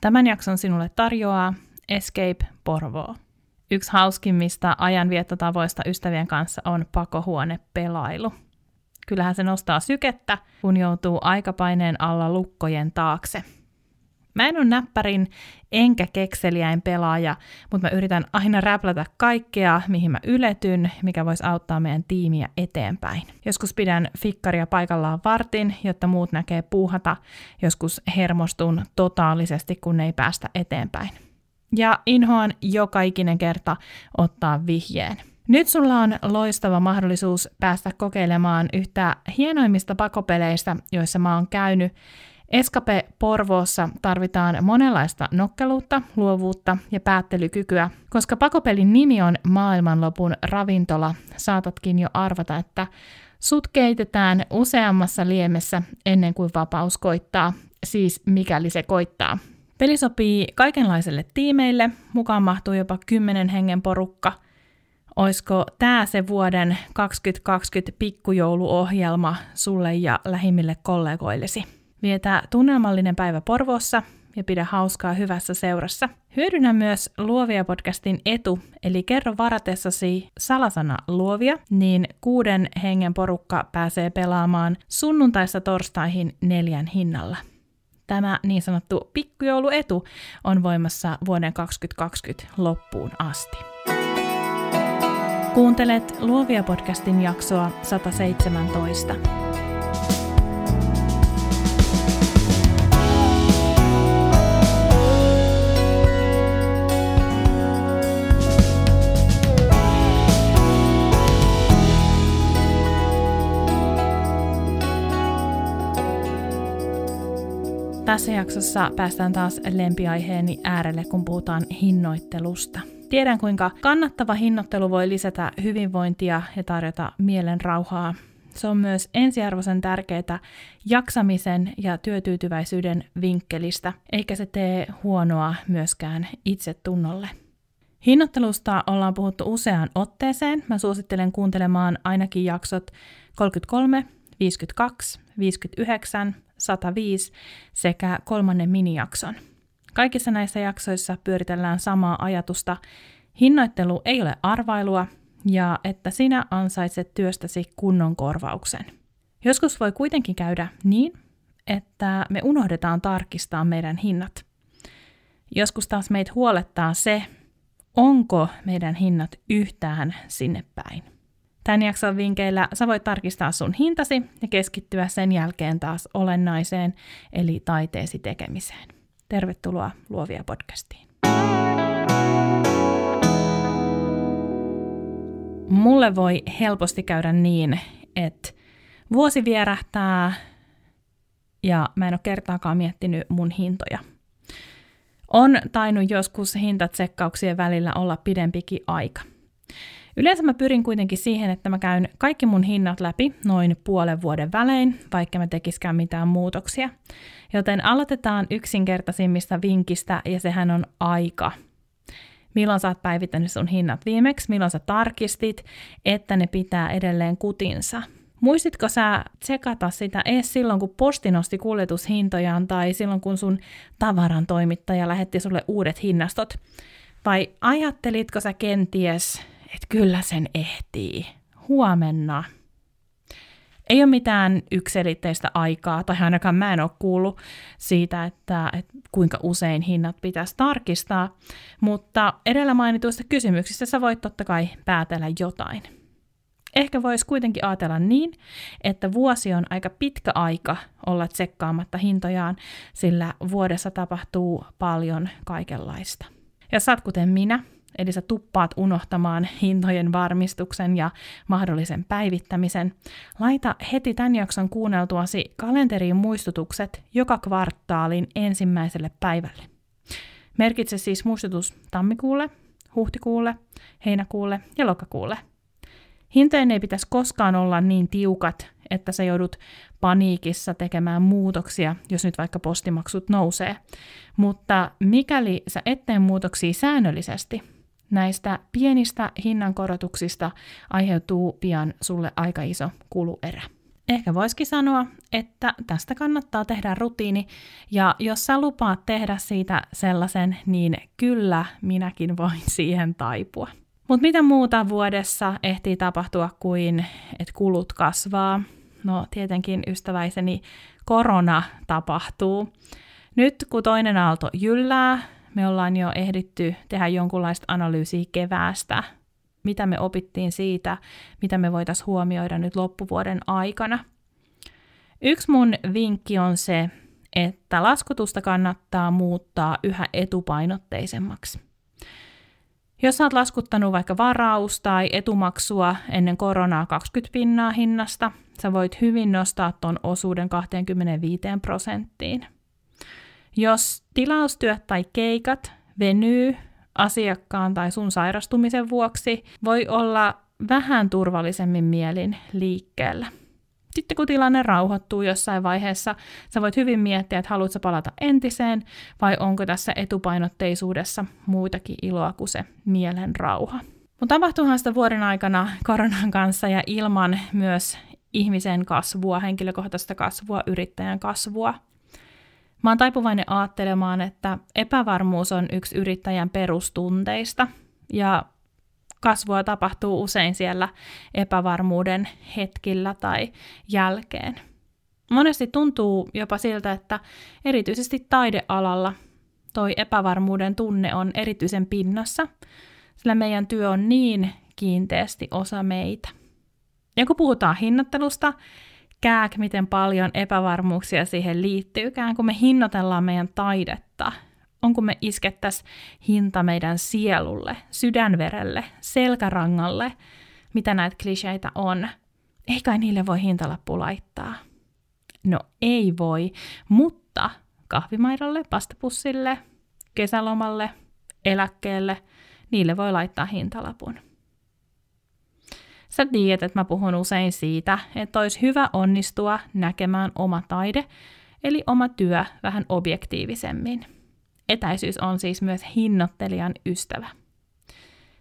Tämän jakson sinulle tarjoaa Escape Porvoo. Yksi hauskimmista ajanviettotavoista ystävien kanssa on pakohuonepelailu. Kyllähän se nostaa sykettä, kun joutuu aikapaineen alla lukkojen taakse – Mä en ole näppärin enkä kekseliäin pelaaja, mutta mä yritän aina räplätä kaikkea, mihin mä yletyn, mikä voisi auttaa meidän tiimiä eteenpäin. Joskus pidän fikkaria paikallaan vartin, jotta muut näkee puuhata. Joskus hermostun totaalisesti, kun ei päästä eteenpäin. Ja inhoan joka ikinen kerta ottaa vihjeen. Nyt sulla on loistava mahdollisuus päästä kokeilemaan yhtä hienoimmista pakopeleistä, joissa mä oon käynyt, Eskape Porvoossa tarvitaan monenlaista nokkeluutta, luovuutta ja päättelykykyä. Koska pakopelin nimi on maailmanlopun ravintola, saatatkin jo arvata, että sut keitetään useammassa liemessä ennen kuin vapaus koittaa, siis mikäli se koittaa. Peli sopii kaikenlaiselle tiimeille, mukaan mahtuu jopa 10 hengen porukka. Oisko tämä se vuoden 2020 pikkujouluohjelma sulle ja lähimmille kollegoillesi? Vietä tunnelmallinen päivä Porvoossa ja pidä hauskaa hyvässä seurassa. Hyödynnä myös Luovia podcastin etu, eli kerro varatessasi salasana luovia, niin kuuden hengen porukka pääsee pelaamaan sunnuntaista torstaihin neljän hinnalla. Tämä niin sanottu pikkujouluetu on voimassa vuoden 2020 loppuun asti. Kuuntelet Luovia podcastin jaksoa 117. Tässä jaksossa päästään taas lempiaiheeni äärelle, kun puhutaan hinnoittelusta. Tiedän, kuinka kannattava hinnoittelu voi lisätä hyvinvointia ja tarjota mielen rauhaa. Se on myös ensiarvoisen tärkeää jaksamisen ja työtyytyväisyyden vinkkelistä, eikä se tee huonoa myöskään itsetunnolle. Hinnoittelusta ollaan puhuttu useaan otteeseen. Mä suosittelen kuuntelemaan ainakin jaksot 33, 52, 59, 105 sekä kolmannen minijakson. Kaikissa näissä jaksoissa pyöritellään samaa ajatusta. Hinnoittelu ei ole arvailua ja että sinä ansaitset työstäsi kunnon korvauksen. Joskus voi kuitenkin käydä niin, että me unohdetaan tarkistaa meidän hinnat. Joskus taas meitä huolettaa se, onko meidän hinnat yhtään sinne päin. Tämän jakson vinkeillä sä voit tarkistaa sun hintasi ja keskittyä sen jälkeen taas olennaiseen, eli taiteesi tekemiseen. Tervetuloa Luovia podcastiin. Mulle voi helposti käydä niin, että vuosi vierähtää ja mä en ole kertaakaan miettinyt mun hintoja. On tainnut joskus hintatsekkauksien välillä olla pidempikin aika – Yleensä mä pyrin kuitenkin siihen, että mä käyn kaikki mun hinnat läpi noin puolen vuoden välein, vaikka mä tekiskään mitään muutoksia. Joten aloitetaan yksinkertaisimmista vinkistä, ja sehän on aika. Milloin sä oot päivittänyt sun hinnat viimeksi, milloin sä tarkistit, että ne pitää edelleen kutinsa. Muistitko sä tsekata sitä edes silloin, kun posti nosti kuljetushintojaan tai silloin, kun sun tavaran toimittaja lähetti sulle uudet hinnastot? Vai ajattelitko sä kenties että kyllä sen ehtii. Huomenna. Ei ole mitään ykselitteistä aikaa, tai ainakaan mä en ole kuullut siitä, että, että kuinka usein hinnat pitäisi tarkistaa, mutta edellä mainituista kysymyksistä sä voit totta kai päätellä jotain. Ehkä voisi kuitenkin ajatella niin, että vuosi on aika pitkä aika olla tsekkaamatta hintojaan, sillä vuodessa tapahtuu paljon kaikenlaista. Ja sä kuten minä, eli sä tuppaat unohtamaan hintojen varmistuksen ja mahdollisen päivittämisen, laita heti tämän jakson kuunneltuasi kalenteriin muistutukset joka kvartaalin ensimmäiselle päivälle. Merkitse siis muistutus tammikuulle, huhtikuulle, heinäkuulle ja lokakuulle. Hintojen ei pitäisi koskaan olla niin tiukat, että sä joudut paniikissa tekemään muutoksia, jos nyt vaikka postimaksut nousee. Mutta mikäli sä et tee muutoksia säännöllisesti, Näistä pienistä hinnankorotuksista aiheutuu pian sulle aika iso kuluerä. Ehkä voisikin sanoa, että tästä kannattaa tehdä rutiini, ja jos sä lupaat tehdä siitä sellaisen, niin kyllä minäkin voin siihen taipua. Mutta mitä muuta vuodessa ehtii tapahtua kuin, että kulut kasvaa? No tietenkin ystäväiseni korona tapahtuu. Nyt kun toinen aalto jyllää, me ollaan jo ehditty tehdä jonkunlaista analyysiä keväästä, mitä me opittiin siitä, mitä me voitaisiin huomioida nyt loppuvuoden aikana. Yksi mun vinkki on se, että laskutusta kannattaa muuttaa yhä etupainotteisemmaksi. Jos sä oot laskuttanut vaikka varaus- tai etumaksua ennen koronaa 20 pinnaa hinnasta, sä voit hyvin nostaa ton osuuden 25 prosenttiin. Jos tilaustyöt tai keikat venyy asiakkaan tai sun sairastumisen vuoksi, voi olla vähän turvallisemmin mielin liikkeellä. Sitten kun tilanne rauhoittuu jossain vaiheessa, sä voit hyvin miettiä, että haluatko palata entiseen vai onko tässä etupainotteisuudessa muitakin iloa kuin se mielen rauha. Mutta tapahtuuhan sitä vuoden aikana koronan kanssa ja ilman myös ihmisen kasvua, henkilökohtaista kasvua, yrittäjän kasvua. Mä oon taipuvainen ajattelemaan, että epävarmuus on yksi yrittäjän perustunteista ja kasvua tapahtuu usein siellä epävarmuuden hetkillä tai jälkeen. Monesti tuntuu jopa siltä, että erityisesti taidealalla toi epävarmuuden tunne on erityisen pinnassa, sillä meidän työ on niin kiinteästi osa meitä. Ja kun puhutaan hinnoittelusta, kääk miten paljon epävarmuuksia siihen liittyykään, kun me hinnoitellaan meidän taidetta – on kun me iskettäisiin hinta meidän sielulle, sydänverelle, selkärangalle, mitä näitä kliseitä on. Ei kai niille voi hintalappu laittaa. No ei voi, mutta kahvimaidolle, pastapussille, kesälomalle, eläkkeelle, niille voi laittaa hintalapun. Sä tiedät, että mä puhun usein siitä, että olisi hyvä onnistua näkemään oma taide, eli oma työ vähän objektiivisemmin – Etäisyys on siis myös hinnoittelijan ystävä.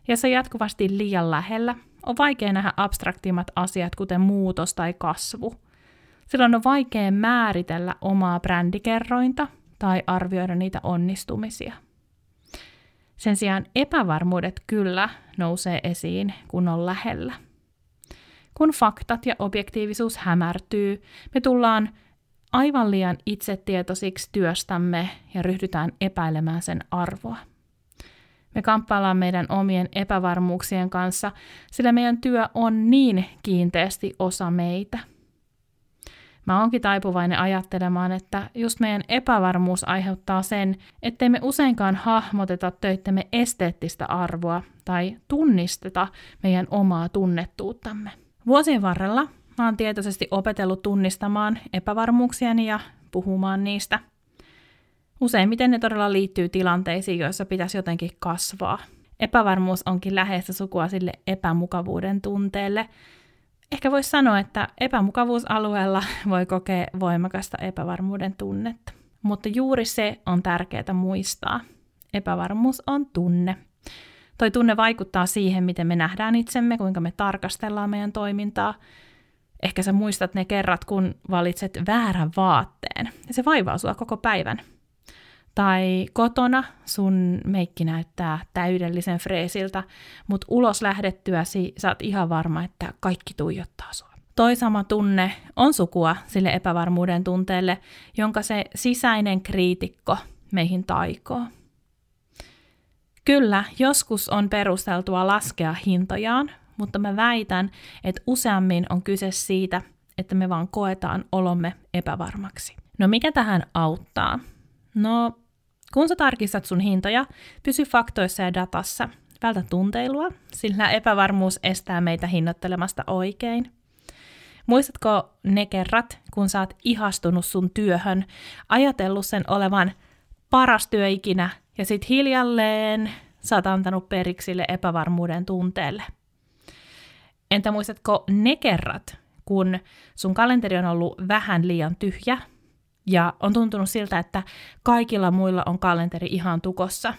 Jos on jatkuvasti liian lähellä, on vaikea nähdä abstraktimmat asiat, kuten muutos tai kasvu. Silloin on vaikea määritellä omaa brändikerrointa tai arvioida niitä onnistumisia. Sen sijaan epävarmuudet kyllä nousee esiin, kun on lähellä. Kun faktat ja objektiivisuus hämärtyy, me tullaan aivan liian itsetietoisiksi työstämme ja ryhdytään epäilemään sen arvoa. Me kamppaillaan meidän omien epävarmuuksien kanssa, sillä meidän työ on niin kiinteästi osa meitä. Mä oonkin taipuvainen ajattelemaan, että just meidän epävarmuus aiheuttaa sen, ettei me useinkaan hahmoteta töittemme esteettistä arvoa tai tunnisteta meidän omaa tunnettuuttamme. Vuosien varrella Mä oon tietoisesti opetellut tunnistamaan epävarmuuksiani ja puhumaan niistä. Useimmiten ne todella liittyy tilanteisiin, joissa pitäisi jotenkin kasvaa. Epävarmuus onkin läheistä sukua sille epämukavuuden tunteelle. Ehkä voisi sanoa, että epämukavuusalueella voi kokea voimakasta epävarmuuden tunnetta. Mutta juuri se on tärkeää muistaa. Epävarmuus on tunne. Toi tunne vaikuttaa siihen, miten me nähdään itsemme, kuinka me tarkastellaan meidän toimintaa – Ehkä sä muistat ne kerrat, kun valitset väärän vaatteen ja se vaivaa sua koko päivän. Tai kotona sun meikki näyttää täydellisen freesiltä, mutta ulos lähdettyäsi sä oot ihan varma, että kaikki tuijottaa sua. Toi sama tunne on sukua sille epävarmuuden tunteelle, jonka se sisäinen kriitikko meihin taikoo. Kyllä, joskus on perusteltua laskea hintojaan, mutta mä väitän, että useammin on kyse siitä, että me vaan koetaan olomme epävarmaksi. No mikä tähän auttaa? No, kun sä tarkistat sun hintoja, pysy faktoissa ja datassa. Vältä tunteilua, sillä epävarmuus estää meitä hinnoittelemasta oikein. Muistatko ne kerrat, kun sä oot ihastunut sun työhön, ajatellut sen olevan paras työ ikinä, ja sit hiljalleen sä oot antanut periksi sille epävarmuuden tunteelle – Entä muistatko ne kerrat, kun sun kalenteri on ollut vähän liian tyhjä ja on tuntunut siltä, että kaikilla muilla on kalenteri ihan tukossa.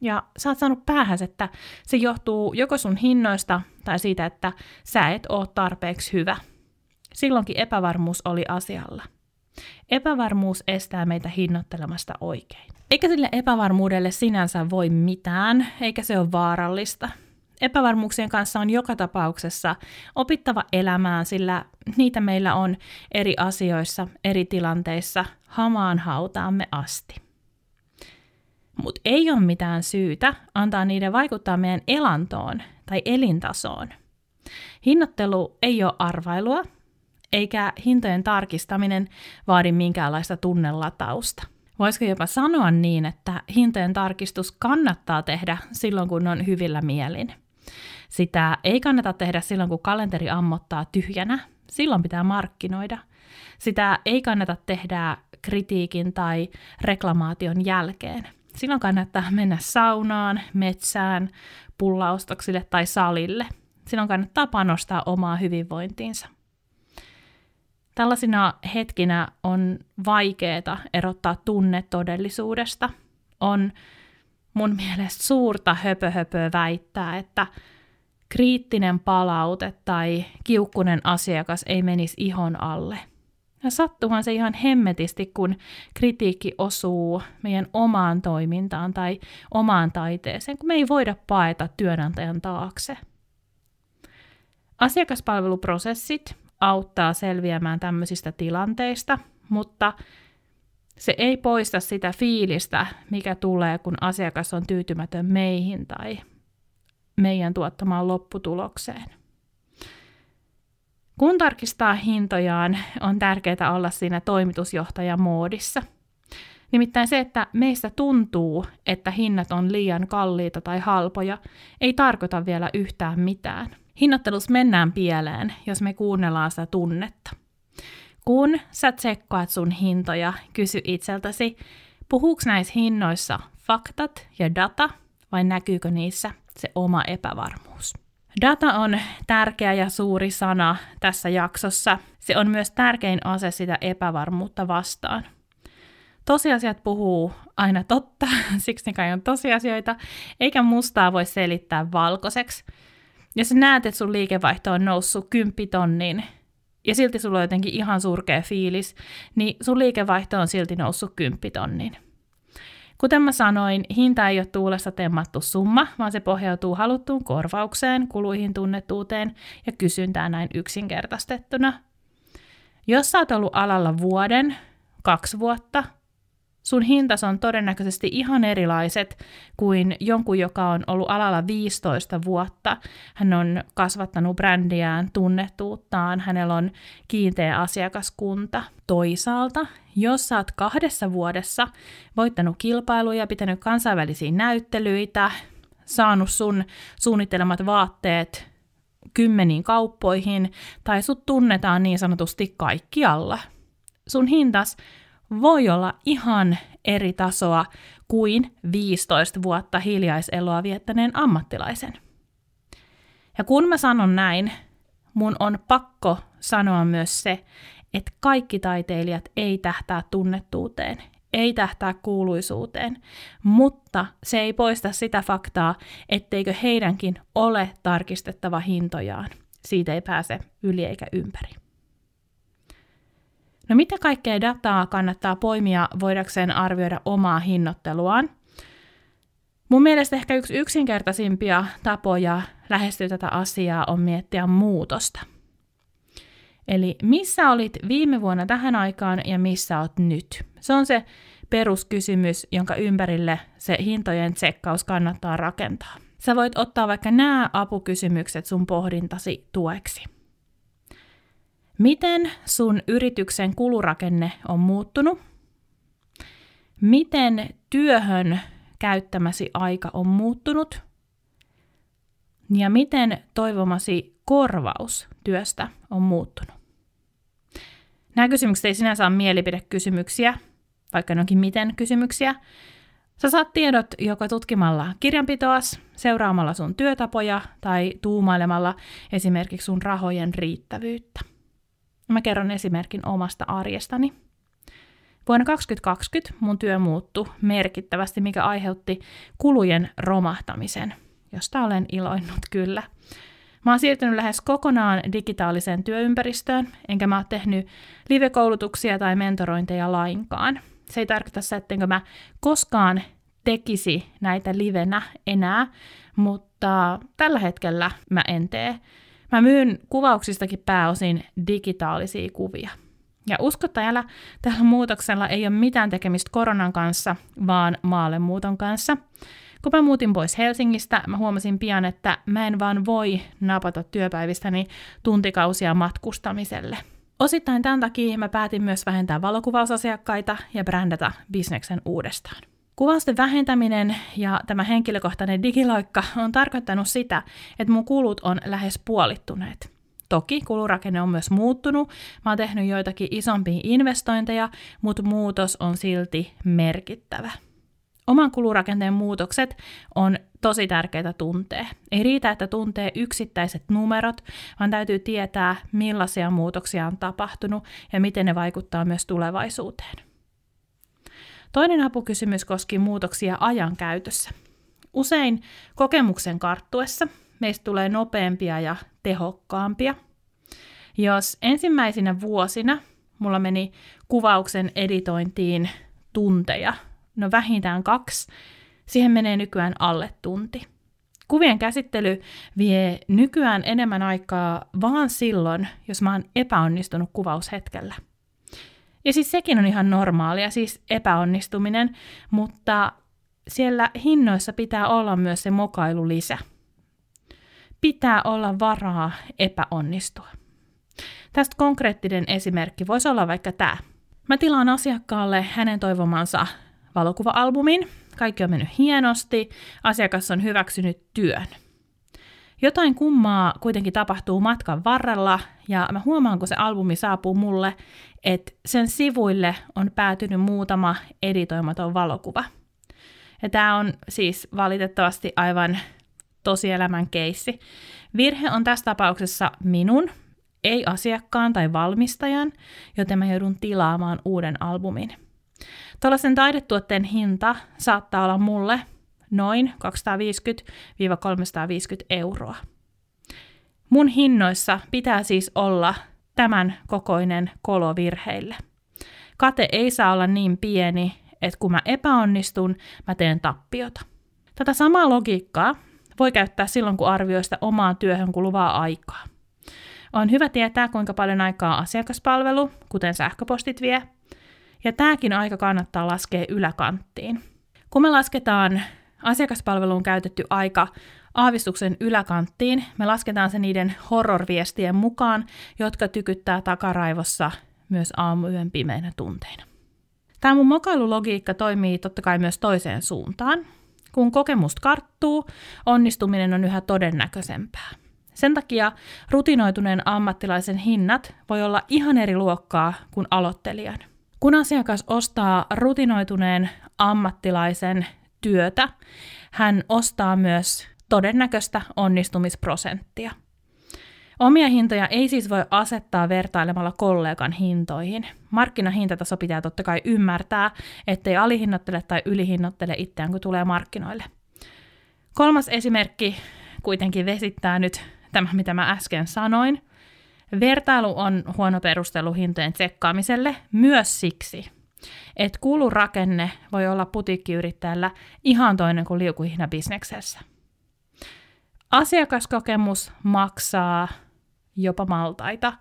Ja sä oot saanut päähäs, että se johtuu joko sun hinnoista tai siitä, että sä et oo tarpeeksi hyvä. Silloinkin epävarmuus oli asialla. Epävarmuus estää meitä hinnoittelemasta oikein. Eikä sille epävarmuudelle sinänsä voi mitään, eikä se ole vaarallista. Epävarmuuksien kanssa on joka tapauksessa opittava elämään, sillä niitä meillä on eri asioissa, eri tilanteissa, hamaan hautaamme asti. Mutta ei ole mitään syytä antaa niiden vaikuttaa meidän elantoon tai elintasoon. Hinnoittelu ei ole arvailua, eikä hintojen tarkistaminen vaadi minkäänlaista tunnelatausta. Voisiko jopa sanoa niin, että hintojen tarkistus kannattaa tehdä silloin, kun on hyvillä mielin. Sitä ei kannata tehdä silloin, kun kalenteri ammottaa tyhjänä. Silloin pitää markkinoida. Sitä ei kannata tehdä kritiikin tai reklamaation jälkeen. Silloin kannattaa mennä saunaan, metsään, pullaustoksille tai salille. Silloin kannattaa panostaa omaa hyvinvointiinsa. Tällaisina hetkinä on vaikeaa erottaa tunne todellisuudesta. On mun mielestä suurta höpöhöpöä väittää, että kriittinen palaute tai kiukkunen asiakas ei menisi ihon alle. Ja sattuhan se ihan hemmetisti, kun kritiikki osuu meidän omaan toimintaan tai omaan taiteeseen, kun me ei voida paeta työnantajan taakse. Asiakaspalveluprosessit auttaa selviämään tämmöisistä tilanteista, mutta se ei poista sitä fiilistä, mikä tulee, kun asiakas on tyytymätön meihin tai meidän tuottamaan lopputulokseen. Kun tarkistaa hintojaan, on tärkeää olla siinä toimitusjohtajan moodissa. Nimittäin se, että meistä tuntuu, että hinnat on liian kalliita tai halpoja, ei tarkoita vielä yhtään mitään. Hinnattelussa mennään pieleen, jos me kuunnellaan sitä tunnetta. Kun sä tsekkaat sun hintoja, kysy itseltäsi, puhuuko näissä hinnoissa faktat ja data vai näkyykö niissä se oma epävarmuus? Data on tärkeä ja suuri sana tässä jaksossa. Se on myös tärkein ase sitä epävarmuutta vastaan. Tosiasiat puhuu aina totta, siksi ne kai on tosiasioita, eikä mustaa voi selittää valkoiseksi. Jos näet, että sun liikevaihto on noussut kymppitonnin, ja silti sulla on jotenkin ihan surkea fiilis, niin sun liikevaihto on silti noussut kymppitonnin. Kuten mä sanoin, hinta ei ole tuulessa temmattu summa, vaan se pohjautuu haluttuun korvaukseen, kuluihin tunnettuuteen ja kysyntään näin yksinkertaistettuna. Jos sä oot ollut alalla vuoden, kaksi vuotta, sun hintas on todennäköisesti ihan erilaiset kuin jonkun, joka on ollut alalla 15 vuotta. Hän on kasvattanut brändiään, tunnettuuttaan, hänellä on kiinteä asiakaskunta. Toisaalta, jos sä oot kahdessa vuodessa voittanut kilpailuja, pitänyt kansainvälisiä näyttelyitä, saanut sun suunnittelemat vaatteet kymmeniin kauppoihin, tai sut tunnetaan niin sanotusti kaikkialla. Sun hintas voi olla ihan eri tasoa kuin 15 vuotta hiljaiseloa viettäneen ammattilaisen. Ja kun mä sanon näin, mun on pakko sanoa myös se, että kaikki taiteilijat ei tähtää tunnettuuteen, ei tähtää kuuluisuuteen, mutta se ei poista sitä faktaa, etteikö heidänkin ole tarkistettava hintojaan. Siitä ei pääse yli eikä ympäri. No mitä kaikkea dataa kannattaa poimia voidakseen arvioida omaa hinnoitteluaan? Mun mielestä ehkä yksi yksinkertaisimpia tapoja lähestyä tätä asiaa on miettiä muutosta. Eli missä olit viime vuonna tähän aikaan ja missä olet nyt? Se on se peruskysymys, jonka ympärille se hintojen tsekkaus kannattaa rakentaa. Sä voit ottaa vaikka nämä apukysymykset sun pohdintasi tueksi. Miten sun yrityksen kulurakenne on muuttunut? Miten työhön käyttämäsi aika on muuttunut? Ja miten toivomasi korvaus työstä on muuttunut? Nämä kysymykset ei sinänsä ole mielipidekysymyksiä, vaikka ne onkin miten kysymyksiä. Sä saat tiedot joko tutkimalla kirjanpitoas, seuraamalla sun työtapoja tai tuumailemalla esimerkiksi sun rahojen riittävyyttä. Mä kerron esimerkin omasta arjestani. Vuonna 2020 mun työ muuttui merkittävästi, mikä aiheutti kulujen romahtamisen, josta olen iloinnut kyllä. Mä oon siirtynyt lähes kokonaan digitaaliseen työympäristöön, enkä mä oon tehnyt live-koulutuksia tai mentorointeja lainkaan. Se ei tarkoita sitä, ettenkö mä koskaan tekisi näitä livenä enää, mutta tällä hetkellä mä en tee. Mä myyn kuvauksistakin pääosin digitaalisia kuvia. Ja uskottajalla tällä muutoksella ei ole mitään tekemistä koronan kanssa, vaan maallemuuton kanssa. Kun mä muutin pois Helsingistä, mä huomasin pian, että mä en vaan voi napata työpäivistäni tuntikausia matkustamiselle. Osittain tämän takia mä päätin myös vähentää valokuvausasiakkaita ja brändätä bisneksen uudestaan. Kuvausten vähentäminen ja tämä henkilökohtainen digiloikka on tarkoittanut sitä, että mun kulut on lähes puolittuneet. Toki kulurakenne on myös muuttunut, mä oon tehnyt joitakin isompia investointeja, mutta muutos on silti merkittävä. Oman kulurakenteen muutokset on tosi tärkeää tuntea. Ei riitä, että tuntee yksittäiset numerot, vaan täytyy tietää, millaisia muutoksia on tapahtunut ja miten ne vaikuttaa myös tulevaisuuteen. Toinen apukysymys koski muutoksia ajan käytössä. Usein kokemuksen karttuessa meistä tulee nopeampia ja tehokkaampia. Jos ensimmäisinä vuosina mulla meni kuvauksen editointiin tunteja, no vähintään kaksi, siihen menee nykyään alle tunti. Kuvien käsittely vie nykyään enemmän aikaa vaan silloin, jos mä oon epäonnistunut kuvaushetkellä. Ja siis sekin on ihan normaalia, siis epäonnistuminen, mutta siellä hinnoissa pitää olla myös se mokailulisä. Pitää olla varaa epäonnistua. Tästä konkreettinen esimerkki voisi olla vaikka tämä. Mä tilaan asiakkaalle hänen toivomansa valokuva-albumin. Kaikki on mennyt hienosti, asiakas on hyväksynyt työn. Jotain kummaa kuitenkin tapahtuu matkan varrella, ja mä huomaan, kun se albumi saapuu mulle, että sen sivuille on päätynyt muutama editoimaton valokuva. Ja tämä on siis valitettavasti aivan tosielämän keissi. Virhe on tässä tapauksessa minun, ei asiakkaan tai valmistajan, joten mä joudun tilaamaan uuden albumin. Tällaisen taidetuotteen hinta saattaa olla mulle noin 250-350 euroa. Mun hinnoissa pitää siis olla tämän kokoinen kolo virheille. Kate ei saa olla niin pieni, että kun mä epäonnistun, mä teen tappiota. Tätä samaa logiikkaa voi käyttää silloin, kun arvioi sitä omaan työhön kuluvaa aikaa. On hyvä tietää, kuinka paljon aikaa asiakaspalvelu, kuten sähköpostit vie, ja tämäkin aika kannattaa laskea yläkanttiin. Kun me lasketaan asiakaspalveluun käytetty aika aavistuksen yläkanttiin, me lasketaan se niiden horrorviestien mukaan, jotka tykyttää takaraivossa myös aamuyön pimeinä tunteina. Tämä mun mokailulogiikka toimii totta kai myös toiseen suuntaan. Kun kokemus karttuu, onnistuminen on yhä todennäköisempää. Sen takia rutinoituneen ammattilaisen hinnat voi olla ihan eri luokkaa kuin aloittelijan. Kun asiakas ostaa rutinoituneen ammattilaisen työtä, hän ostaa myös todennäköistä onnistumisprosenttia. Omia hintoja ei siis voi asettaa vertailemalla kollegan hintoihin. Markkinahintataso pitää totta kai ymmärtää, ettei alihinnoittele tai ylihinnoittele itseään, kun tulee markkinoille. Kolmas esimerkki kuitenkin vesittää nyt tämä, mitä mä äsken sanoin. Vertailu on huono perustelu hintojen tsekkaamiselle myös siksi, että kulurakenne voi olla putiikkiyrittäjällä ihan toinen kuin liukuhihna bisneksessä. Asiakaskokemus maksaa jopa maltaita.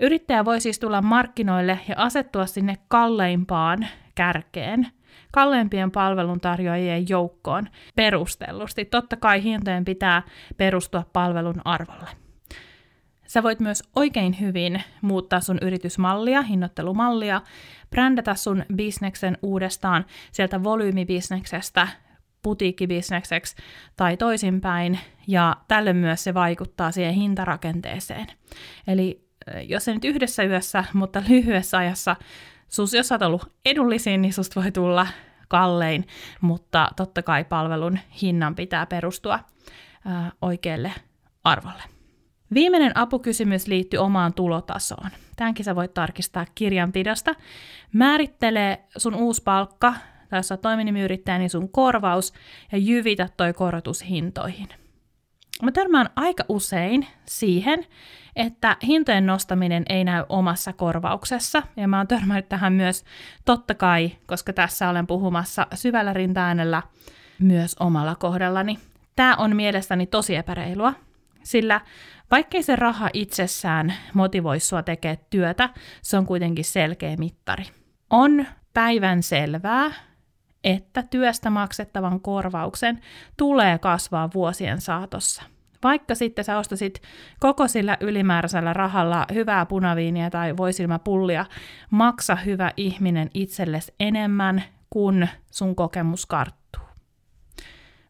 Yrittäjä voi siis tulla markkinoille ja asettua sinne kalleimpaan kärkeen, kalleimpien palveluntarjoajien joukkoon perustellusti. Totta kai hintojen pitää perustua palvelun arvolle. Sä voit myös oikein hyvin muuttaa sun yritysmallia, hinnoittelumallia, brändätä sun bisneksen uudestaan sieltä volyymibisneksestä putiikkibisnekseksi tai toisinpäin, ja tälle myös se vaikuttaa siihen hintarakenteeseen. Eli jos se nyt yhdessä yössä, mutta lyhyessä ajassa, sus, jos olet ollut edullisin, niin susta voi tulla kallein, mutta totta kai palvelun hinnan pitää perustua ää, oikealle arvolle. Viimeinen apukysymys liittyy omaan tulotasoon. Tämänkin sä voit tarkistaa kirjanpidosta. Määrittele sun uusi palkka, tai jos toiminimiyrittäjä, niin sun korvaus, ja jyvitä toi korotus hintoihin. Mä törmään aika usein siihen, että hintojen nostaminen ei näy omassa korvauksessa, ja mä oon törmännyt tähän myös totta kai, koska tässä olen puhumassa syvällä rintaäänellä myös omalla kohdallani. Tämä on mielestäni tosi epäreilua, sillä vaikkei se raha itsessään motivoi sua tekemään työtä, se on kuitenkin selkeä mittari. On päivän selvää, että työstä maksettavan korvauksen tulee kasvaa vuosien saatossa. Vaikka sitten sä ostasit koko sillä ylimääräisellä rahalla hyvää punaviiniä tai voisilmäpullia, maksa hyvä ihminen itsellesi enemmän, kun sun kokemus karttuu.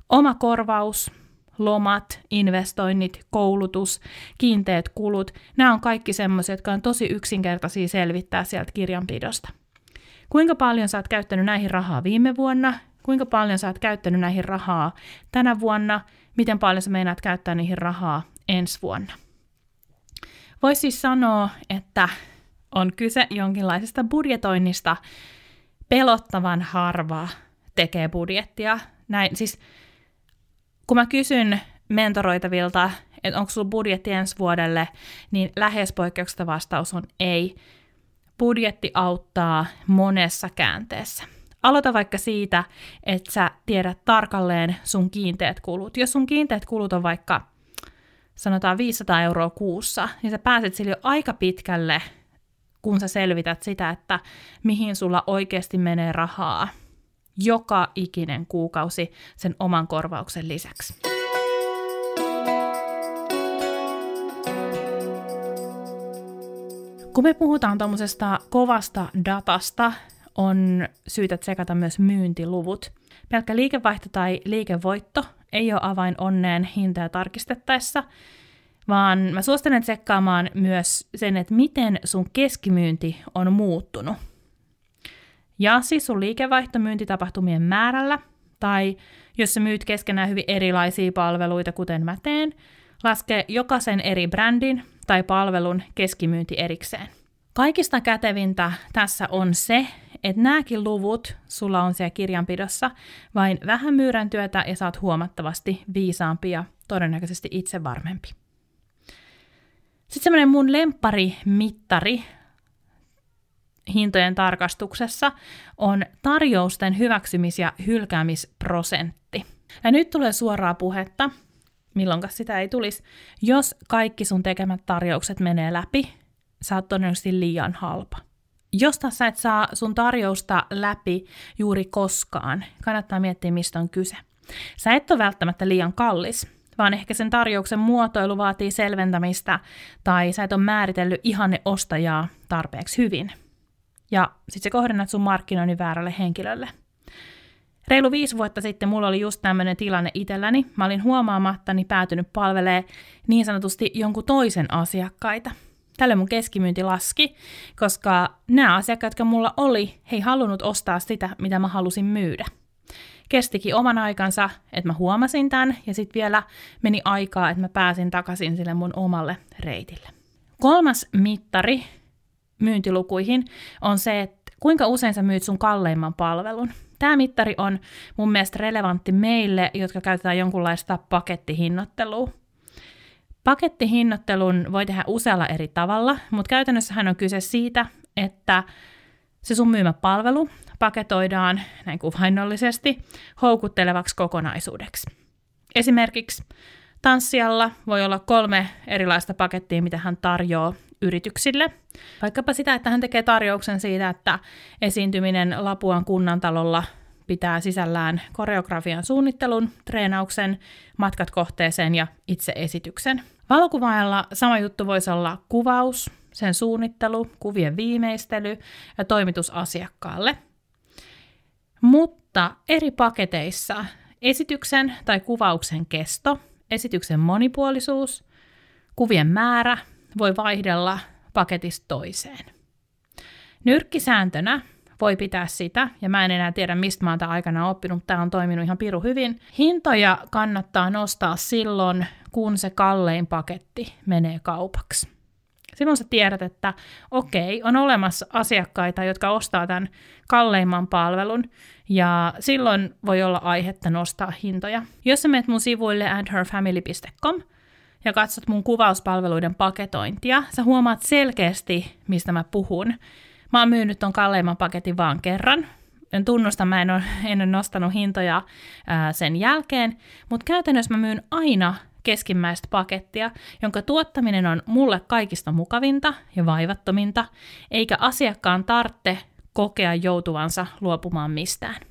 Oma korvaus, lomat, investoinnit, koulutus, kiinteät kulut, nämä on kaikki semmoisia, jotka on tosi yksinkertaisia selvittää sieltä kirjanpidosta. Kuinka paljon sä oot käyttänyt näihin rahaa viime vuonna, kuinka paljon sä oot käyttänyt näihin rahaa tänä vuonna, miten paljon sä meinaat käyttää niihin rahaa ensi vuonna. Voisi siis sanoa, että on kyse jonkinlaisesta budjetoinnista. Pelottavan harva tekee budjettia. Näin, siis kun mä kysyn mentoroitavilta, että onko sulla budjetti ensi vuodelle, niin lähes poikkeuksesta vastaus on ei. Budjetti auttaa monessa käänteessä. Aloita vaikka siitä, että sä tiedät tarkalleen sun kiinteät kulut. Jos sun kiinteät kulut on vaikka sanotaan 500 euroa kuussa, niin sä pääset sille jo aika pitkälle, kun sä selvität sitä, että mihin sulla oikeasti menee rahaa joka ikinen kuukausi sen oman korvauksen lisäksi. Kun me puhutaan tuommoisesta kovasta datasta, on syytä tsekata myös myyntiluvut. Pelkkä liikevaihto tai liikevoitto ei ole avain onneen hintaa tarkistettaessa, vaan mä suosittelen tsekkaamaan myös sen, että miten sun keskimyynti on muuttunut. Ja siis sun liikevaihtomyyntitapahtumien määrällä, tai jos sä myyt keskenään hyvin erilaisia palveluita, kuten mä teen, laske jokaisen eri brändin tai palvelun keskimyynti erikseen. Kaikista kätevintä tässä on se, että nämäkin luvut sulla on siellä kirjanpidossa vain vähän myyrän työtä ja saat huomattavasti viisaampi ja todennäköisesti itse varmempi. Sitten semmoinen mun lempparimittari hintojen tarkastuksessa on tarjousten hyväksymis- ja hylkäämisprosentti. Ja nyt tulee suoraa puhetta, milloin sitä ei tulisi. Jos kaikki sun tekemät tarjoukset menee läpi, sä oot todennäköisesti liian halpa. Jos tässä et saa sun tarjousta läpi juuri koskaan, kannattaa miettiä, mistä on kyse. Sä et ole välttämättä liian kallis, vaan ehkä sen tarjouksen muotoilu vaatii selventämistä tai sä et ole määritellyt ihanne ostajaa tarpeeksi hyvin. Ja sitten se kohdennat sun markkinoinnin väärälle henkilölle. Reilu viisi vuotta sitten mulla oli just tämmöinen tilanne itselläni. Mä olin huomaamattani päätynyt palvelee niin sanotusti jonkun toisen asiakkaita – Tälle mun keskimyynti laski, koska nämä asiakkaat, jotka mulla oli, he ei halunnut ostaa sitä, mitä mä halusin myydä. Kestikin oman aikansa, että mä huomasin tämän, ja sitten vielä meni aikaa, että mä pääsin takaisin sille mun omalle reitille. Kolmas mittari myyntilukuihin on se, että kuinka usein sä myyt sun kalleimman palvelun. Tämä mittari on mun mielestä relevantti meille, jotka käytetään jonkunlaista pakettihinnoittelua. Pakettihinnottelun voi tehdä usealla eri tavalla, mutta käytännössähän on kyse siitä, että se sun myymä palvelu paketoidaan näin kuvainnollisesti houkuttelevaksi kokonaisuudeksi. Esimerkiksi tanssijalla voi olla kolme erilaista pakettia, mitä hän tarjoaa yrityksille. Vaikkapa sitä, että hän tekee tarjouksen siitä, että esiintyminen Lapuan kunnantalolla pitää sisällään koreografian suunnittelun, treenauksen, matkat kohteeseen ja itse esityksen. Valokuvaajalla sama juttu voisi olla kuvaus, sen suunnittelu, kuvien viimeistely ja toimitus asiakkaalle. Mutta eri paketeissa esityksen tai kuvauksen kesto, esityksen monipuolisuus, kuvien määrä voi vaihdella paketista toiseen. Nyrkkisääntönä voi pitää sitä, ja mä en enää tiedä, mistä mä oon tämän aikana oppinut, tämä on toiminut ihan piru hyvin. Hintoja kannattaa nostaa silloin, kun se kallein paketti menee kaupaksi. Silloin sä tiedät, että okei, on olemassa asiakkaita, jotka ostaa tämän kalleimman palvelun, ja silloin voi olla aihetta nostaa hintoja. Jos sä menet mun sivuille andherfamily.com ja katsot mun kuvauspalveluiden paketointia, sä huomaat selkeästi, mistä mä puhun. Mä oon myynyt ton kalleimman paketin vaan kerran. En tunnusta, mä en ole, en ole nostanut hintoja ää, sen jälkeen, mutta käytännössä mä myyn aina keskimmäistä pakettia, jonka tuottaminen on mulle kaikista mukavinta ja vaivattominta, eikä asiakkaan tarvitse kokea joutuvansa luopumaan mistään.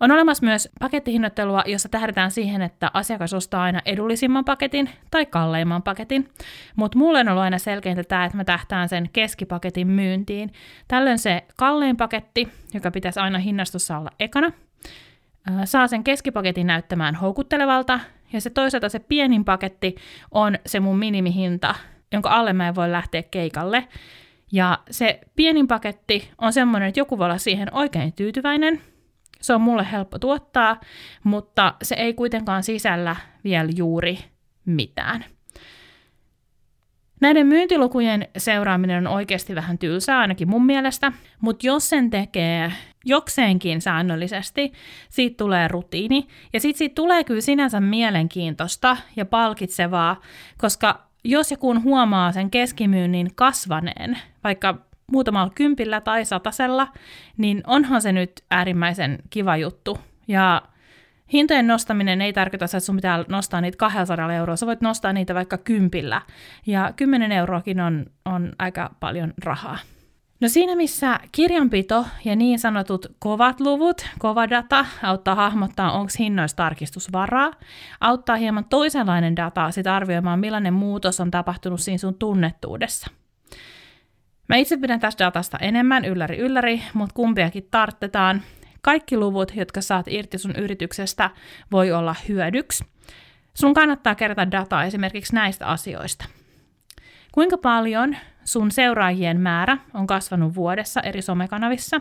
On olemassa myös pakettihinnoittelua, jossa tähdetään siihen, että asiakas ostaa aina edullisimman paketin tai kalleimman paketin, mutta mulle on ollut aina selkeintä tämä, että mä tähtään sen keskipaketin myyntiin. Tällöin se kallein paketti, joka pitäisi aina hinnastossa olla ekana, saa sen keskipaketin näyttämään houkuttelevalta, ja se toisaalta se pienin paketti on se mun minimihinta, jonka alle mä en voi lähteä keikalle. Ja se pienin paketti on semmoinen, että joku voi olla siihen oikein tyytyväinen. Se on mulle helppo tuottaa, mutta se ei kuitenkaan sisällä vielä juuri mitään. Näiden myyntilukujen seuraaminen on oikeasti vähän tylsää, ainakin mun mielestä, mutta jos sen tekee jokseenkin säännöllisesti, siitä tulee rutiini, ja sitten siitä tulee kyllä sinänsä mielenkiintoista ja palkitsevaa, koska jos ja kun huomaa sen keskimyynnin kasvaneen, vaikka muutamalla kympillä tai satasella, niin onhan se nyt äärimmäisen kiva juttu. Ja hintojen nostaminen ei tarkoita, että sun pitää nostaa niitä 200 euroa, sä voit nostaa niitä vaikka kympillä. Ja 10 euroakin on, on aika paljon rahaa. No siinä missä kirjanpito ja niin sanotut kovat luvut, kova data, auttaa hahmottaa, onko hinnoissa tarkistusvaraa, auttaa hieman toisenlainen data sit arvioimaan, millainen muutos on tapahtunut siinä sun tunnettuudessa. Mä itse pidän tästä datasta enemmän, ylläri ylläri, mutta kumpiakin tarttetaan. Kaikki luvut, jotka saat irti sun yrityksestä, voi olla hyödyksi. Sun kannattaa kerätä dataa esimerkiksi näistä asioista. Kuinka paljon sun seuraajien määrä on kasvanut vuodessa eri somekanavissa,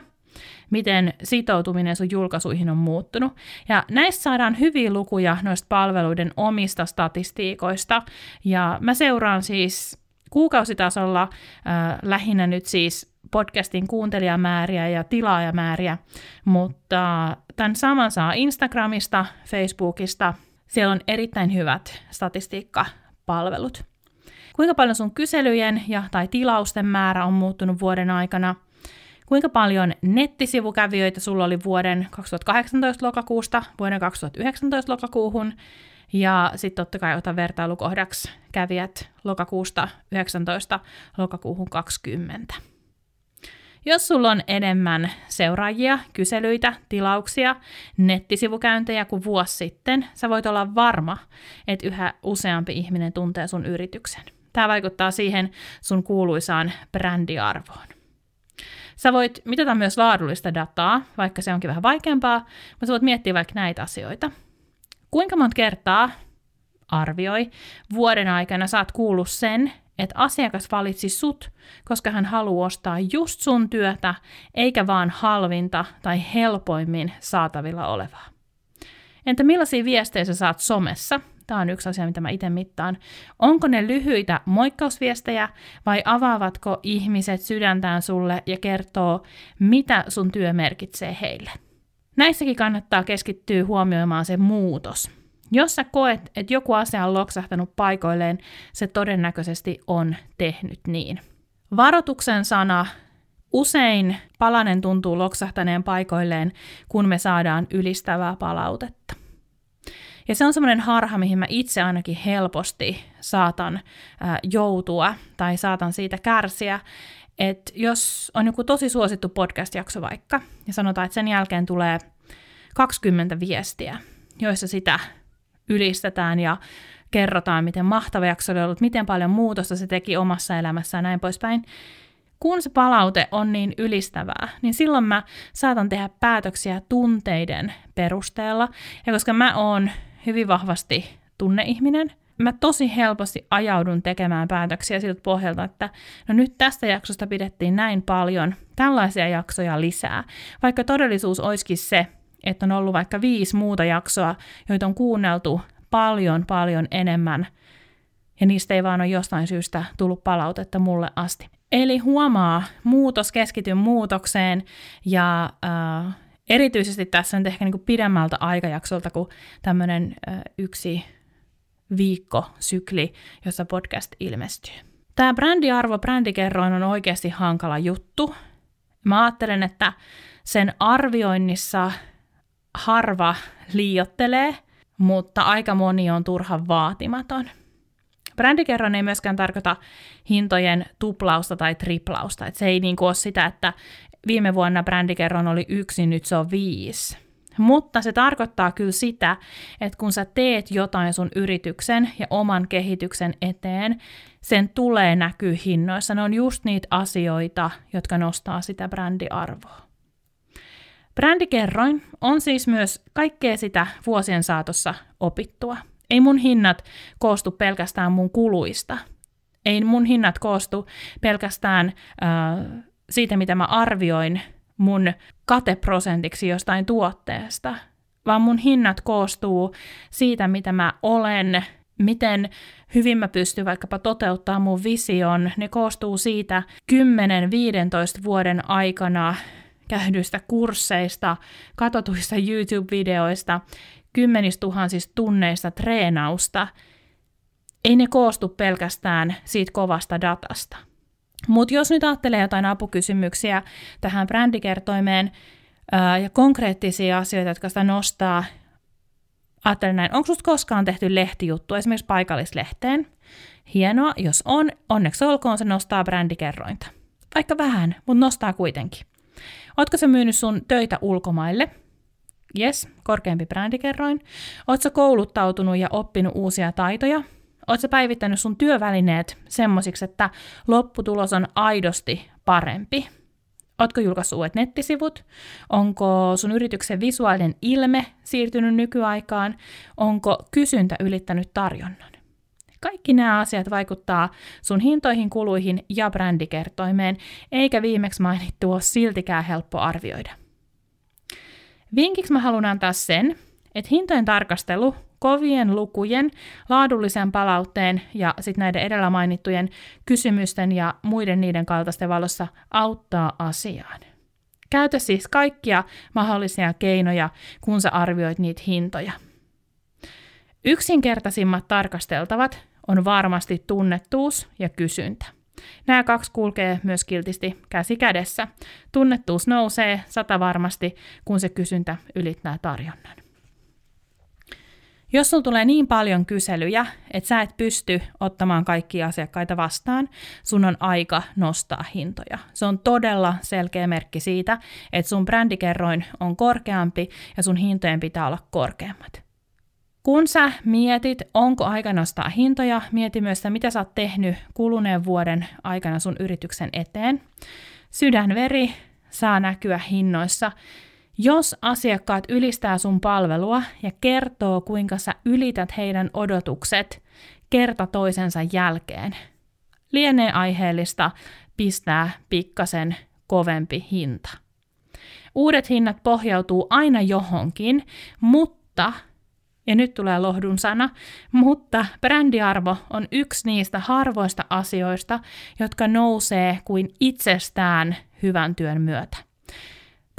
miten sitoutuminen sun julkaisuihin on muuttunut. Ja näistä saadaan hyviä lukuja noista palveluiden omista statistiikoista. Ja mä seuraan siis kuukausitasolla äh, lähinnä nyt siis podcastin kuuntelijamääriä ja tilaajamääriä, mutta tämän saman saa Instagramista, Facebookista. Siellä on erittäin hyvät statistiikkapalvelut. Kuinka paljon sun kyselyjen ja tai tilausten määrä on muuttunut vuoden aikana? Kuinka paljon nettisivukävijöitä sulla oli vuoden 2018 lokakuusta vuoden 2019 lokakuuhun? Ja sitten totta kai ota vertailukohdaksi kävijät lokakuusta 19 lokakuuhun 20. Jos sulla on enemmän seuraajia, kyselyitä, tilauksia, nettisivukäyntejä kuin vuosi sitten, sä voit olla varma, että yhä useampi ihminen tuntee sun yrityksen. Tämä vaikuttaa siihen sun kuuluisaan brändiarvoon. Sä voit mitata myös laadullista dataa, vaikka se onkin vähän vaikeampaa, mutta sä voit miettiä vaikka näitä asioita. Kuinka monta kertaa arvioi vuoden aikana saat kuullut sen, että asiakas valitsi sut, koska hän haluaa ostaa just sun työtä, eikä vaan halvinta tai helpoimmin saatavilla olevaa. Entä millaisia viestejä sä saat somessa Tämä on yksi asia, mitä mä itse mittaan. Onko ne lyhyitä moikkausviestejä vai avaavatko ihmiset sydäntään sulle ja kertoo, mitä sun työ merkitsee heille? Näissäkin kannattaa keskittyä huomioimaan se muutos. Jos sä koet, että joku asia on loksahtanut paikoilleen, se todennäköisesti on tehnyt niin. Varoituksen sana Usein palanen tuntuu loksahtaneen paikoilleen, kun me saadaan ylistävää palautetta. Ja se on semmoinen harha, mihin mä itse ainakin helposti saatan joutua tai saatan siitä kärsiä, että jos on joku tosi suosittu podcast-jakso vaikka, ja sanotaan, että sen jälkeen tulee 20 viestiä, joissa sitä ylistetään ja kerrotaan, miten mahtava jakso oli ollut, miten paljon muutosta se teki omassa elämässään ja näin poispäin. Kun se palaute on niin ylistävää, niin silloin mä saatan tehdä päätöksiä tunteiden perusteella. Ja koska mä oon hyvin vahvasti tunneihminen. Mä tosi helposti ajaudun tekemään päätöksiä siltä pohjalta, että no nyt tästä jaksosta pidettiin näin paljon, tällaisia jaksoja lisää. Vaikka todellisuus olisikin se, että on ollut vaikka viisi muuta jaksoa, joita on kuunneltu paljon, paljon enemmän ja niistä ei vaan ole jostain syystä tullut palautetta mulle asti. Eli huomaa muutos, keskityn muutokseen ja äh, erityisesti tässä on ehkä niin kuin pidemmältä aikajaksolta kuin tämmöinen äh, yksi viikkosykli, jossa podcast ilmestyy. Tämä brändiarvo, brändikerroin on oikeasti hankala juttu. Mä ajattelen, että sen arvioinnissa harva liiottelee, mutta aika moni on turhan vaatimaton. Brändikerron ei myöskään tarkoita hintojen tuplausta tai triplausta. Et se ei niin ole sitä, että viime vuonna brändikerron oli yksi, nyt se on viisi. Mutta se tarkoittaa kyllä sitä, että kun sä teet jotain sun yrityksen ja oman kehityksen eteen, sen tulee näkyä hinnoissa. Ne on just niitä asioita, jotka nostaa sitä brändiarvoa. Brändikerroin on siis myös kaikkea sitä vuosien saatossa opittua. Ei mun hinnat koostu pelkästään mun kuluista. Ei mun hinnat koostu pelkästään äh, siitä, mitä mä arvioin mun kateprosentiksi jostain tuotteesta, vaan mun hinnat koostuu siitä, mitä mä olen, miten hyvin mä pystyn vaikkapa toteuttaa mun vision. Ne koostuu siitä 10-15 vuoden aikana käydyistä kursseista, katotuista YouTube-videoista, kymmenistuhansista tunneista treenausta. Ei ne koostu pelkästään siitä kovasta datasta. Mutta jos nyt ajattelee jotain apukysymyksiä tähän brändikertoimeen ää, ja konkreettisia asioita, jotka sitä nostaa, ajattelen näin, onko sinusta koskaan tehty lehtijuttu esimerkiksi paikallislehteen? Hienoa, jos on, onneksi olkoon se nostaa brändikerrointa. Vaikka vähän, mutta nostaa kuitenkin. Oletko sä myynyt sun töitä ulkomaille? Yes, korkeampi brändikerroin. Oletko kouluttautunut ja oppinut uusia taitoja? Oletko päivittänyt sun työvälineet semmosiksi, että lopputulos on aidosti parempi? Oletko julkaissut uudet nettisivut? Onko sun yrityksen visuaalinen ilme siirtynyt nykyaikaan? Onko kysyntä ylittänyt tarjonnan? Kaikki nämä asiat vaikuttaa sun hintoihin, kuluihin ja brändikertoimeen, eikä viimeksi mainittu ole siltikään helppo arvioida. Vinkiksi mä haluan antaa sen, että hintojen tarkastelu kovien lukujen, laadullisen palautteen ja sitten näiden edellä mainittujen kysymysten ja muiden niiden kaltaisten valossa auttaa asiaan. Käytä siis kaikkia mahdollisia keinoja, kun sä arvioit niitä hintoja. Yksinkertaisimmat tarkasteltavat on varmasti tunnettuus ja kysyntä. Nämä kaksi kulkee myös kiltisti käsi kädessä. Tunnettuus nousee sata varmasti, kun se kysyntä ylittää tarjonnan. Jos sulla tulee niin paljon kyselyjä, että sä et pysty ottamaan kaikkia asiakkaita vastaan, sun on aika nostaa hintoja. Se on todella selkeä merkki siitä, että sun brändikerroin on korkeampi ja sun hintojen pitää olla korkeammat. Kun sä mietit, onko aika nostaa hintoja, mieti myös sitä, mitä sä oot tehnyt kuluneen vuoden aikana sun yrityksen eteen. Sydänveri saa näkyä hinnoissa. Jos asiakkaat ylistää sun palvelua ja kertoo, kuinka sä ylität heidän odotukset kerta toisensa jälkeen, lienee aiheellista pistää pikkasen kovempi hinta. Uudet hinnat pohjautuu aina johonkin, mutta ja nyt tulee lohdun sana, mutta brändiarvo on yksi niistä harvoista asioista, jotka nousee kuin itsestään hyvän työn myötä.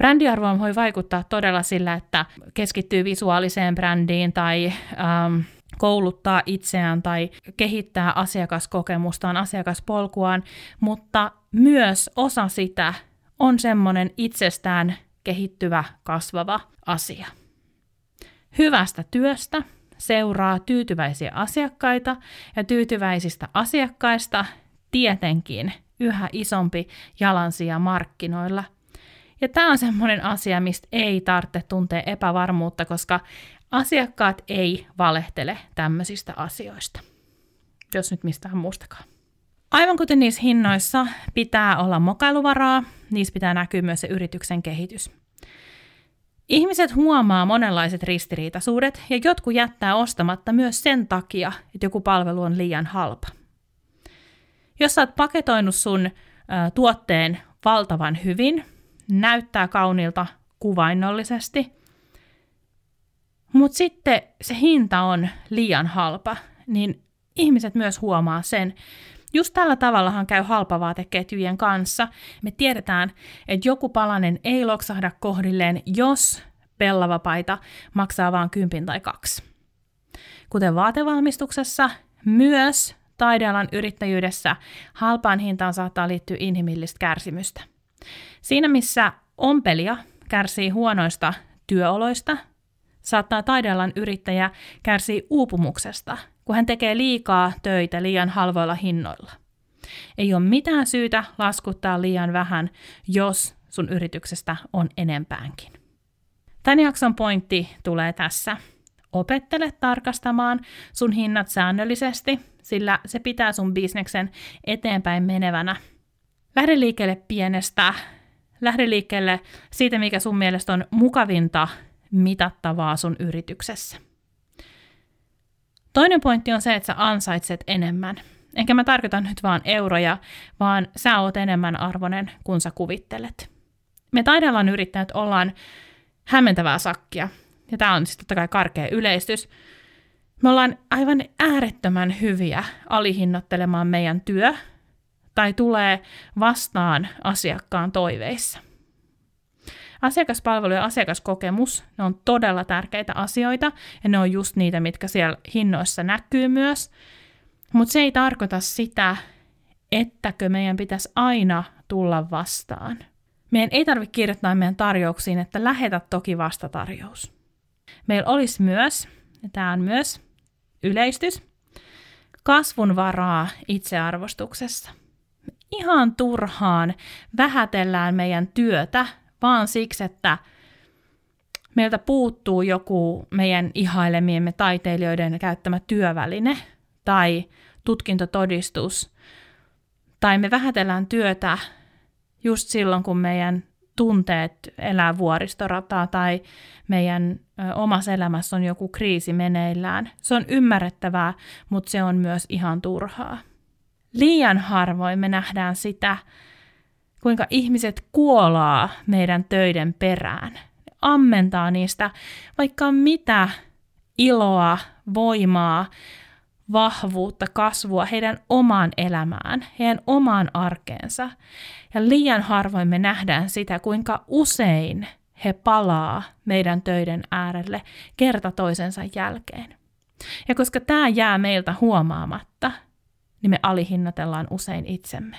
Brändiarvoon voi vaikuttaa todella sillä, että keskittyy visuaaliseen brändiin tai ähm, kouluttaa itseään tai kehittää asiakaskokemustaan, asiakaspolkuaan, mutta myös osa sitä on semmoinen itsestään kehittyvä, kasvava asia. Hyvästä työstä seuraa tyytyväisiä asiakkaita ja tyytyväisistä asiakkaista tietenkin yhä isompi jalansija markkinoilla. Ja tämä on semmoinen asia, mistä ei tarvitse tuntea epävarmuutta, koska asiakkaat ei valehtele tämmöisistä asioista, jos nyt mistään muustakaan. Aivan kuten niissä hinnoissa pitää olla mokailuvaraa, niissä pitää näkyä myös se yrityksen kehitys. Ihmiset huomaa monenlaiset ristiriitaisuudet ja jotkut jättää ostamatta myös sen takia, että joku palvelu on liian halpa. Jos sä oot paketoinut sun ä, tuotteen valtavan hyvin, näyttää kauniilta kuvainnollisesti, mutta sitten se hinta on liian halpa, niin ihmiset myös huomaa sen. Just tällä tavallahan käy halpavaateketjujen kanssa. Me tiedetään, että joku palanen ei loksahda kohdilleen, jos pellavapaita maksaa vain kympin tai kaksi. Kuten vaatevalmistuksessa, myös taidealan yrittäjyydessä halpaan hintaan saattaa liittyä inhimillistä kärsimystä. Siinä missä ompelia kärsii huonoista työoloista, saattaa taidealan yrittäjä kärsii uupumuksesta, kun hän tekee liikaa töitä liian halvoilla hinnoilla. Ei ole mitään syytä laskuttaa liian vähän, jos sun yrityksestä on enempäänkin. Tämän jakson pointti tulee tässä. Opettele tarkastamaan sun hinnat säännöllisesti, sillä se pitää sun bisneksen eteenpäin menevänä. Lähde liikkeelle pienestä, lähde liikkeelle siitä, mikä sun mielestä on mukavinta mitattavaa sun yrityksessä. Toinen pointti on se, että sä ansaitset enemmän. Enkä mä tarkoita nyt vaan euroja, vaan sä oot enemmän arvoinen kuin sä kuvittelet. Me taidellaan yrittäjät ollaan hämmentävää sakkia. Ja tämä on siis totta kai karkea yleistys. Me ollaan aivan äärettömän hyviä alihinnoittelemaan meidän työ tai tulee vastaan asiakkaan toiveissa. Asiakaspalvelu ja asiakaskokemus, ne on todella tärkeitä asioita, ja ne on just niitä, mitkä siellä hinnoissa näkyy myös. Mutta se ei tarkoita sitä, ettäkö meidän pitäisi aina tulla vastaan. Meidän ei tarvitse kirjoittaa meidän tarjouksiin, että lähetä toki vastatarjous. Meillä olisi myös, ja tämä on myös yleistys, kasvun varaa itsearvostuksessa. Ihan turhaan vähätellään meidän työtä vaan siksi, että meiltä puuttuu joku meidän ihailemiemme taiteilijoiden käyttämä työväline tai tutkintotodistus, tai me vähätellään työtä just silloin, kun meidän tunteet elää vuoristorataa tai meidän omassa elämässä on joku kriisi meneillään. Se on ymmärrettävää, mutta se on myös ihan turhaa. Liian harvoin me nähdään sitä, kuinka ihmiset kuolaa meidän töiden perään. Ammentaa niistä vaikka mitä iloa, voimaa, vahvuutta, kasvua heidän omaan elämään, heidän omaan arkeensa. Ja liian harvoin me nähdään sitä, kuinka usein he palaa meidän töiden äärelle kerta toisensa jälkeen. Ja koska tämä jää meiltä huomaamatta, niin me alihinnatellaan usein itsemme.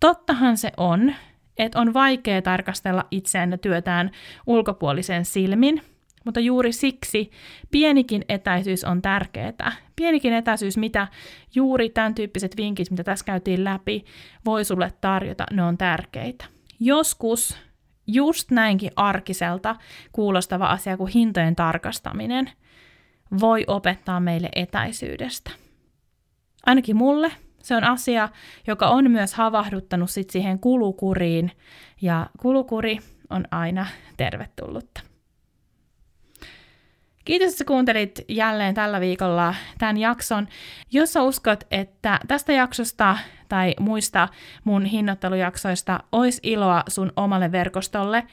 Tottahan se on, että on vaikea tarkastella itseään ja työtään ulkopuolisen silmin, mutta juuri siksi pienikin etäisyys on tärkeää. Pienikin etäisyys, mitä juuri tämän tyyppiset vinkit, mitä tässä käytiin läpi, voi sulle tarjota, ne on tärkeitä. Joskus just näinkin arkiselta kuulostava asia kuin hintojen tarkastaminen voi opettaa meille etäisyydestä. Ainakin mulle se on asia, joka on myös havahduttanut sit siihen kulukuriin, ja kulukuri on aina tervetullutta. Kiitos, että kuuntelit jälleen tällä viikolla tämän jakson. Jos sä uskot, että tästä jaksosta tai muista mun hinnoittelujaksoista olisi iloa sun omalle verkostolle,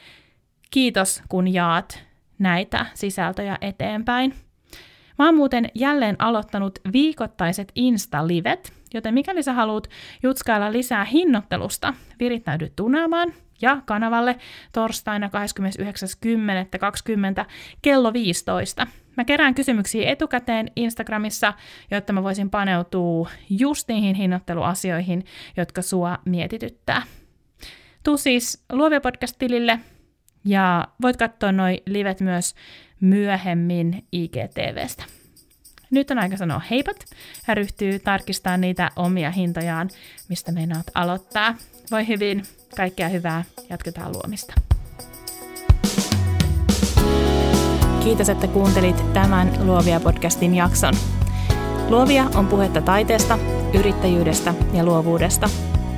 kiitos kun jaat näitä sisältöjä eteenpäin. Mä oon muuten jälleen aloittanut viikoittaiset Insta-livet, joten mikäli sä haluat jutskailla lisää hinnoittelusta, virittäydy tunnelmaan ja kanavalle torstaina 29.10.20 kello 15. Mä kerään kysymyksiä etukäteen Instagramissa, jotta mä voisin paneutua just niihin hinnoitteluasioihin, jotka sua mietityttää. Tuu siis Luovia podcast-tilille ja voit katsoa noi livet myös myöhemmin IGTVstä. Nyt on aika sanoa heipat ja ryhtyy tarkistamaan niitä omia hintojaan, mistä meinaat aloittaa. Voi hyvin, kaikkea hyvää, jatketaan luomista. Kiitos, että kuuntelit tämän Luovia podcastin jakson. Luovia on puhetta taiteesta, yrittäjyydestä ja luovuudesta.